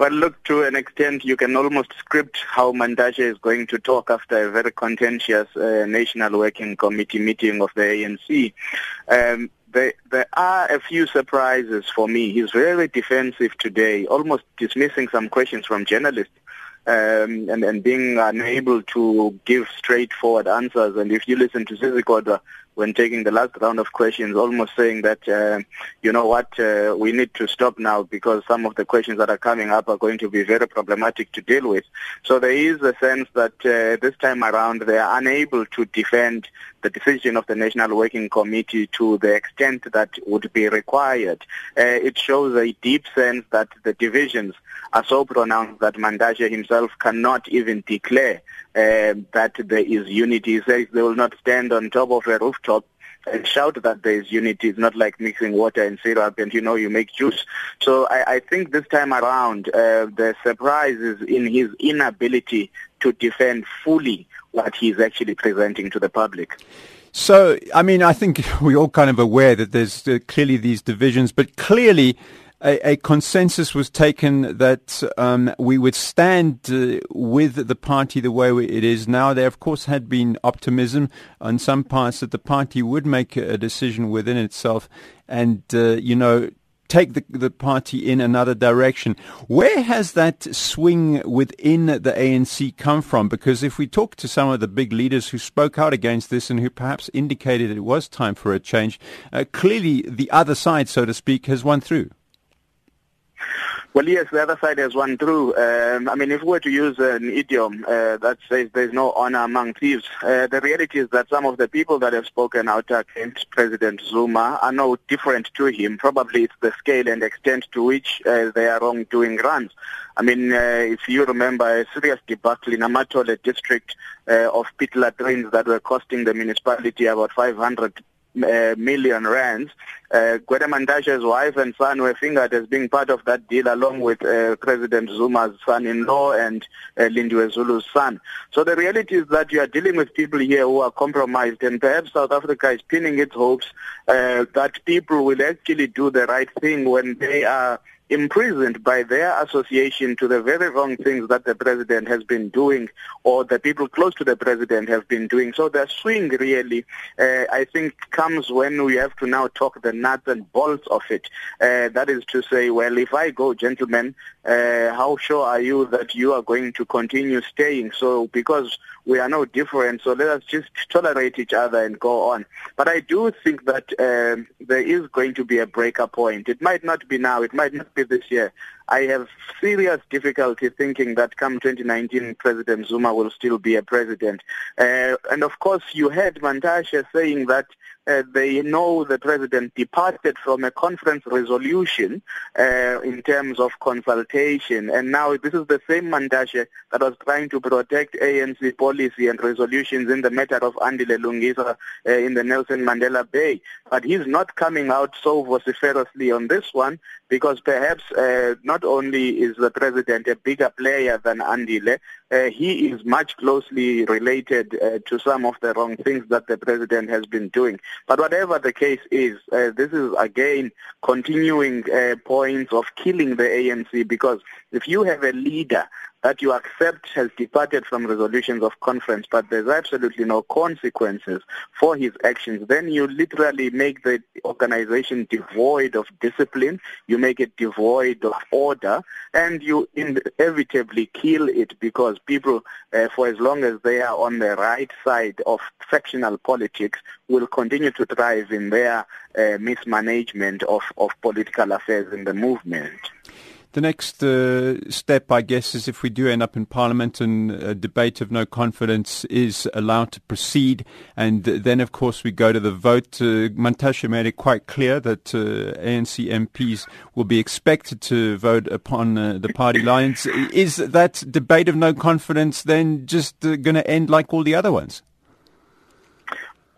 Well, look, to an extent, you can almost script how Mantashe is going to talk after a very contentious uh, National Working Committee meeting of the ANC. Um, there, there are a few surprises for me. He's very defensive today, almost dismissing some questions from journalists. Um, and, and being unable to give straightforward answers. And if you listen to Zizi Kodwa, when taking the last round of questions, almost saying that, uh, you know what, uh, we need to stop now because some of the questions that are coming up are going to be very problematic to deal with. So there is a sense that uh, this time around they are unable to defend the decision of the National Working Committee to the extent that would be required. Uh, it shows a deep sense that the divisions are so pronounced that Mantashe himself cannot even declare uh, that there is unity. He says they will not stand on top of a rooftop and shout that there is unity. It's not like mixing water and syrup and you know you make juice. So I, I think this time around uh, the surprise is in his inability to defend fully what he's actually presenting to the public. So, I mean, I think we're all kind of aware that there's uh, clearly these divisions, but clearly a, a, consensus was taken that um, we would stand uh, with the party the way it is now. There, of course, had been optimism on some parts that the party would make a decision within itself and, uh, you know, take the, the party in another direction. Where has that swing within the ANC come from? Because if we talk to some of the big leaders who spoke out against this and who perhaps indicated it was time for a change, uh, clearly the other side, so to speak, has won through. Well, yes, the other side has won through. Um, I mean, if we were to use an idiom uh, that says there's no honor among thieves, uh, the reality is that some of the people that have spoken out against President Zuma are no different to him. Probably it's the scale and extent to which uh, their wrongdoing runs. I mean, uh, if you remember a serious debacle in Amatole district uh, of pit latrines that were costing the municipality about 500 uh, million rands. Uh, Gwede wife and son were fingered as being part of that deal along with uh, President Zuma's son-in-law and uh, Lindiwe Zulu's son. So the reality is that you are dealing with people here who are compromised and perhaps South Africa is pinning its hopes uh, that people will actually do the right thing when they are imprisoned by their association to the very wrong things that the president has been doing or the people close to the president have been doing. So the swing really, uh, I think, comes when we have to now talk the nuts and bolts of it. Uh, that is to say, well, if I go, gentlemen, uh, how sure are you that you are going to continue staying? So because we are no different, so let us just tolerate each other and go on. But I do think that um, there is going to be a breaker point. It might not be now, it might not be this year. I have serious difficulty thinking that come 2019 President Zuma will still be a president. Uh, and of course you heard Mantashe saying that uh, they know the president departed from a conference resolution uh, in terms of consultation. And now this is the same Mantashe that was trying to protect ANC policy and resolutions in the matter of Andile Lungisa uh, in the Nelson Mandela Bay. But he's not coming out so vociferously on this one because perhaps uh, not only is the president a bigger player than Andile, uh, he is much closely related uh, to some of the wrong things that the president has been doing. But whatever the case is, uh, this is again continuing uh, points of killing the ANC because if you have a leader that you accept has departed from resolutions of conference, but there's absolutely no consequences for his actions, then you literally make the organization devoid of discipline, you make it devoid of order, and you inevitably kill it because people, uh, for as long as they are on the right side of factional politics, will continue to thrive in their uh, mismanagement of, of political affairs in the movement. The next uh, step, I guess, is if we do end up in Parliament and a debate of no confidence is allowed to proceed, and then, of course, we go to the vote. Uh, Mantashe made it quite clear that uh, ANC MPs will be expected to vote upon uh, the party lines. Is that debate of no confidence then just uh, going to end like all the other ones?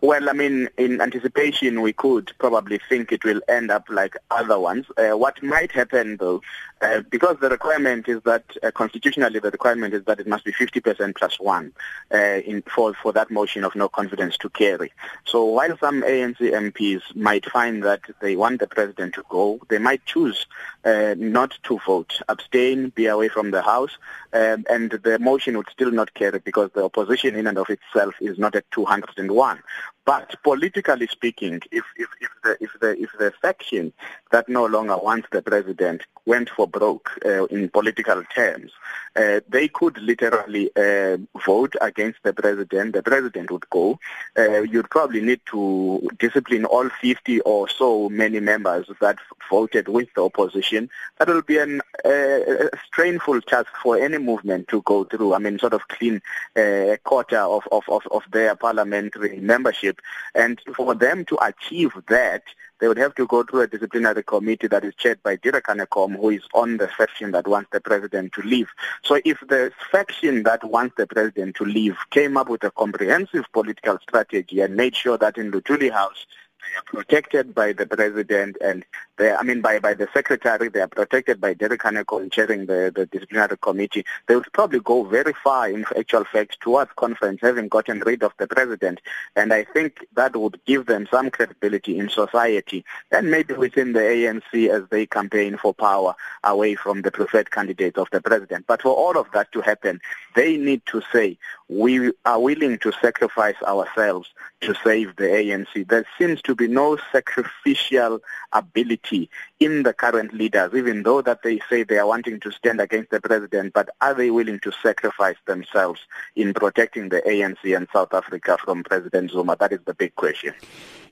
Well, I mean, in anticipation, we could probably think it will end up like other ones. Uh, what might happen, though, uh, because the requirement is that uh, constitutionally the requirement is that it must be 50% plus one uh, in, for for that motion of no confidence to carry. So while some ANC MPs might find that they want the president to go, they might choose uh, not to vote, abstain, be away from the house, um, and the motion would still not carry because the opposition in and of itself is not at 201. But politically speaking, if, if, if, the, if, the, if the faction that no longer wants the president went for broke uh, in political terms, uh, they could literally uh, vote against the president. The president would go. Uh, you'd probably need to discipline all 50 or so many members that voted with the opposition. That will be an, uh, a strainful task for any movement to go through. I mean, sort of clean uh, a quarter of, of, of, of their parliamentary membership. And for them to achieve that, they would have to go through a disciplinary committee that is chaired by Derek Hanekom, who is on the faction that wants the president to leave. So if the faction that wants the president to leave came up with a comprehensive political strategy and made sure that in Luthuli House they are protected by the president and they, I mean, by, by the secretary. They are protected by Derek Hanekom chairing the, the disciplinary committee. They would probably go very far in actual fact towards conference having gotten rid of the president. And I think that would give them some credibility in society and maybe within the ANC as they campaign for power away from the preferred candidate of the president. But for all of that to happen, they need to say, we are willing to sacrifice ourselves to save the ANC. There seems to be no sacrificial ability in the current leaders, even though that they say they are wanting to stand against the president, but are they willing to sacrifice themselves in protecting the ANC and South Africa from President Zuma? That is the big question.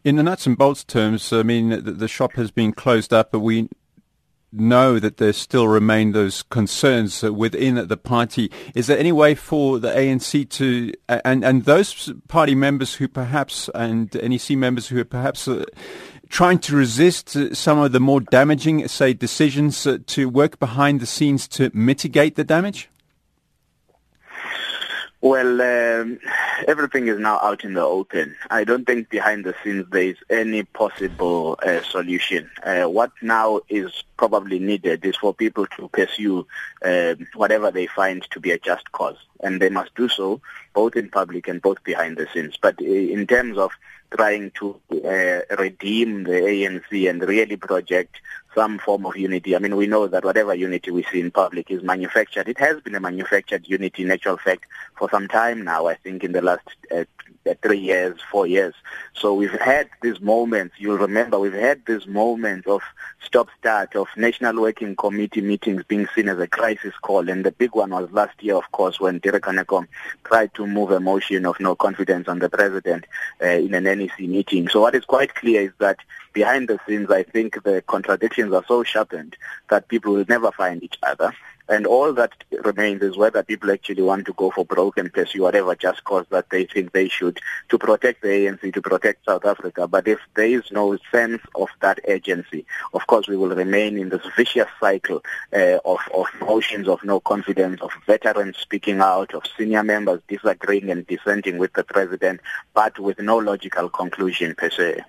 In the nuts and bolts terms, I mean, the, the shop has been closed up, but we know that there still remain those concerns within the party. Is there any way for the ANC to and and those party members who perhaps and NEC members who are perhaps uh, trying to resist some of the more damaging, say, decisions uh, to work behind the scenes to mitigate the damage? Well, um, everything is now out in the open. I don't think behind the scenes there is any possible uh, solution. Uh, what now is probably needed is for people to pursue uh, whatever they find to be a just cause, and they must do so both in public and both behind the scenes. But uh, in terms of trying to uh, redeem the ANC and really project some form of unity. I mean, we know that whatever unity we see in public is manufactured. It has been a manufactured unity in actual fact for some time now, I think in the last uh, three years, four years. So we've had these moments, you'll remember, we've had this moment of stop-start, of National Working Committee meetings being seen as a crisis call. And the big one was last year, of course, when Derek Hanekom tried to move a motion of no confidence on the president uh, in an NEC meeting. So what is quite clear is that behind the scenes, I think the contradictions are so sharpened that people will never find each other. And all that remains is whether people actually want to go for broke and pursue whatever just cause that they think they should to protect the ANC, to protect South Africa. But if there is no sense of that agency, of course we will remain in this vicious cycle uh, of, of motions of no confidence, of veterans speaking out, of senior members disagreeing and dissenting with the president, but with no logical conclusion per se.